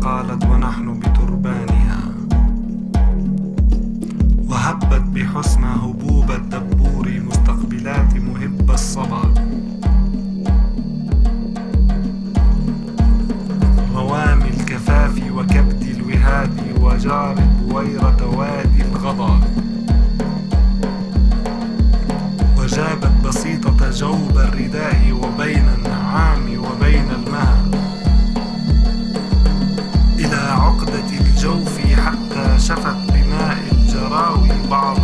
فقالت ونحن بتربانها. وهبت بحسنى هبوب الدبور مستقبلات مهب الصبا. روامي الكفاف وكبد الوهاد وجار البويرة وادي الغضا. وجابت بسيطة جوب الرداء وبين النعام وبين المها شفت بماء الجراوي بعض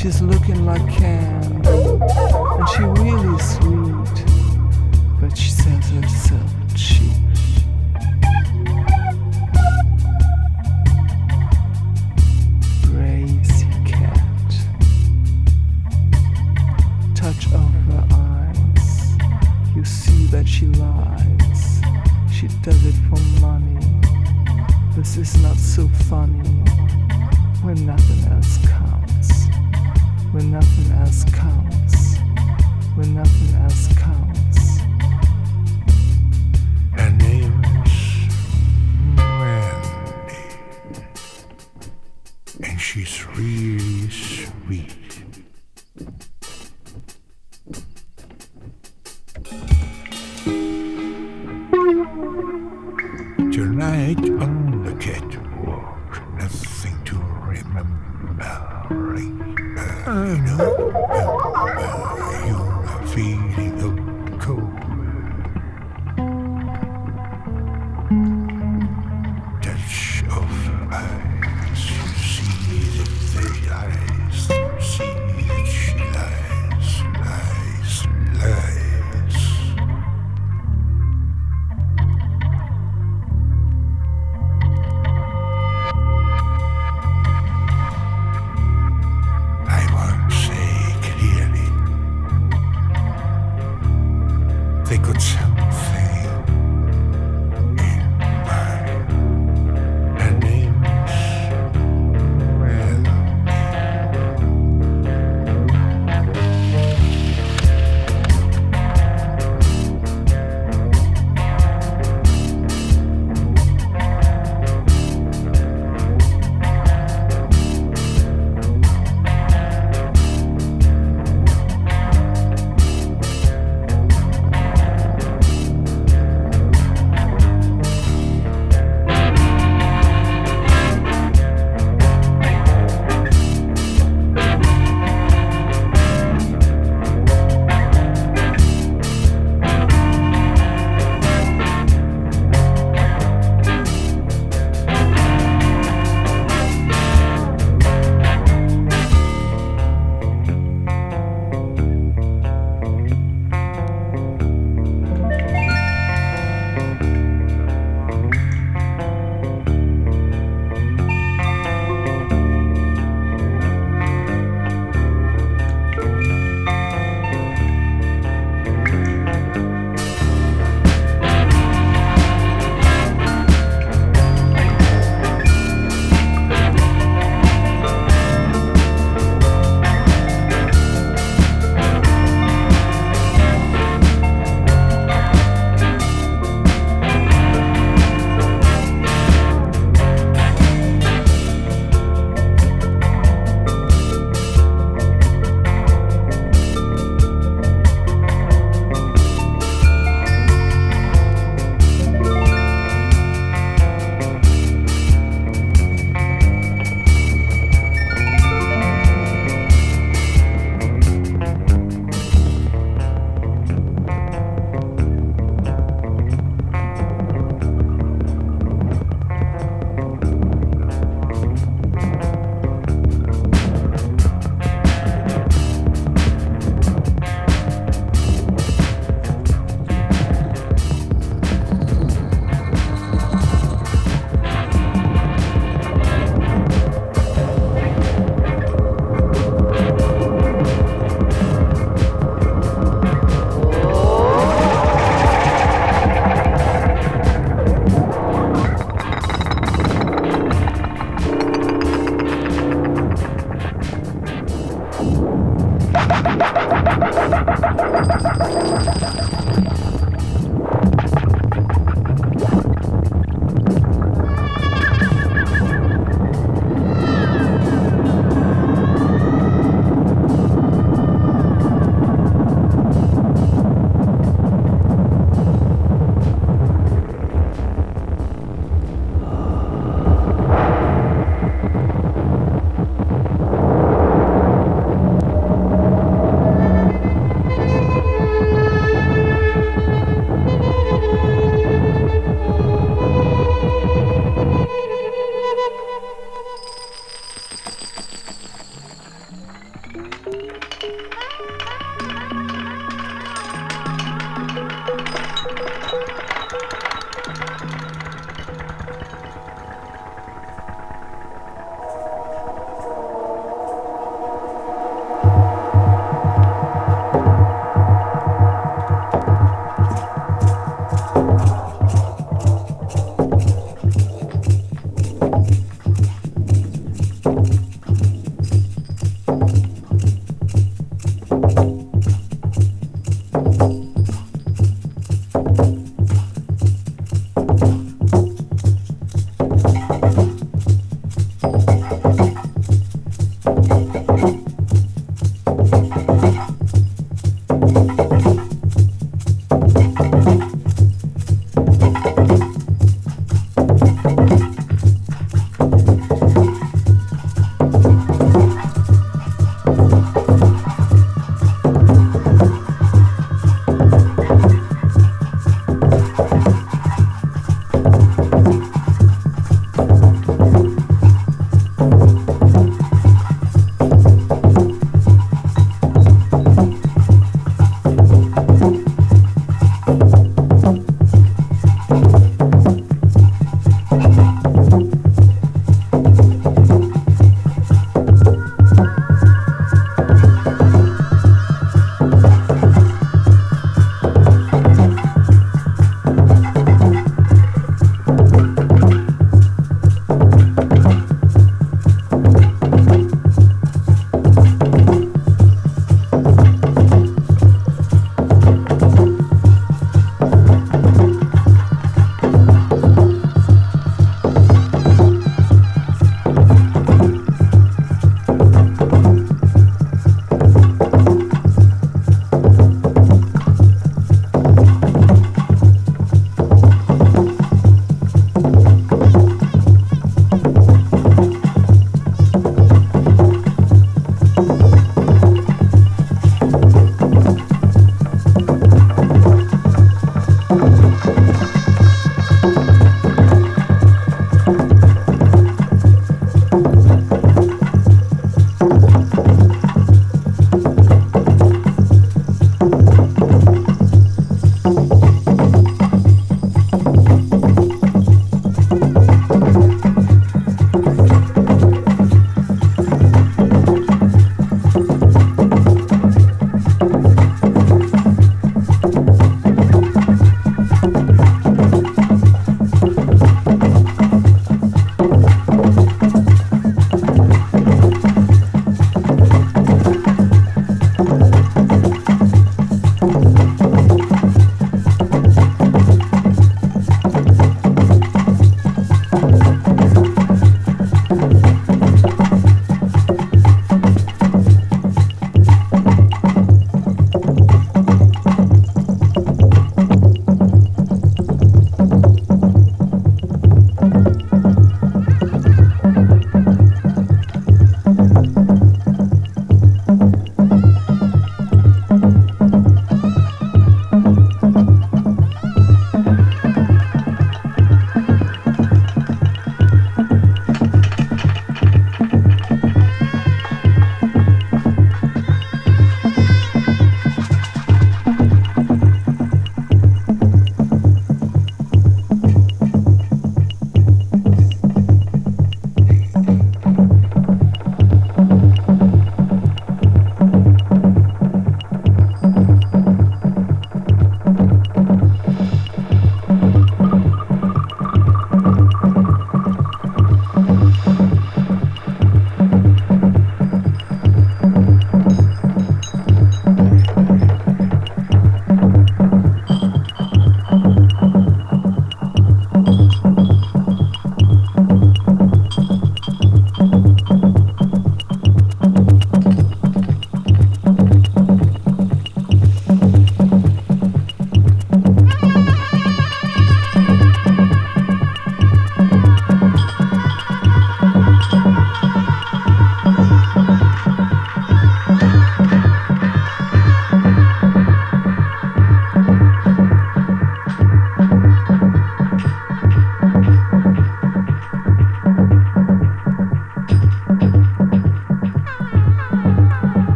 She's looking like candy, and she really sweet, but she sells herself cheap. Crazy cat. Touch of her eyes, you see that she lies. She does it for money. This is not so funny When nothing else counts. When nothing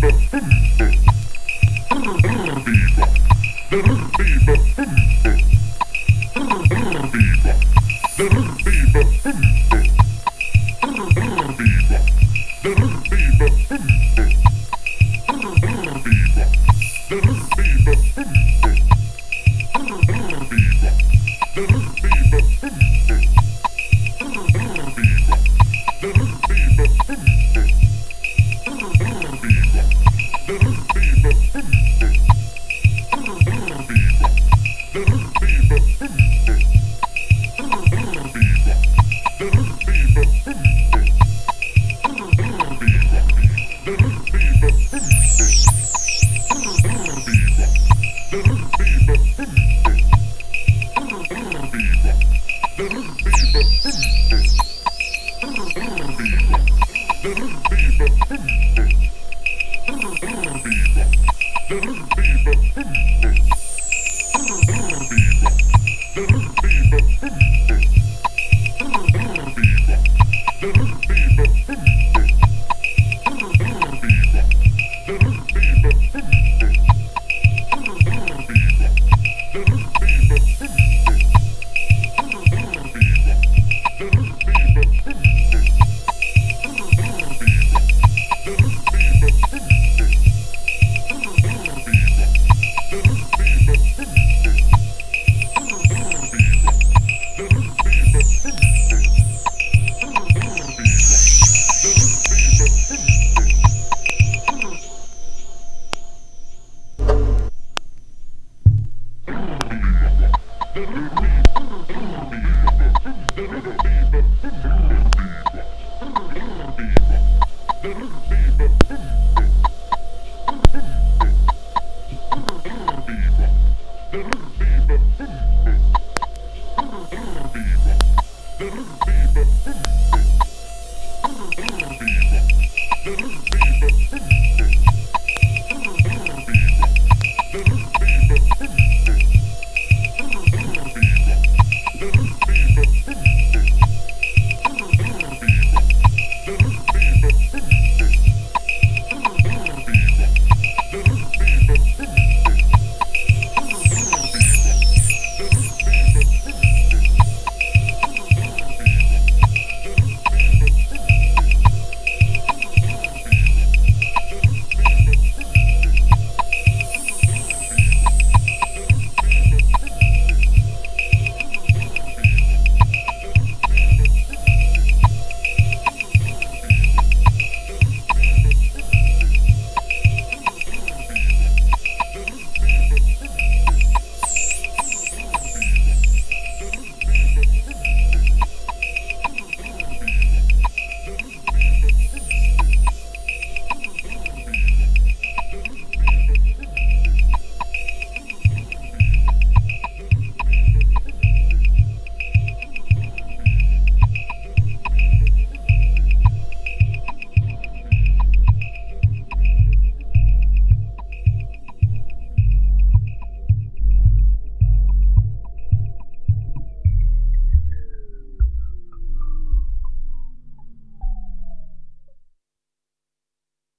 Derbiba. Derbiba.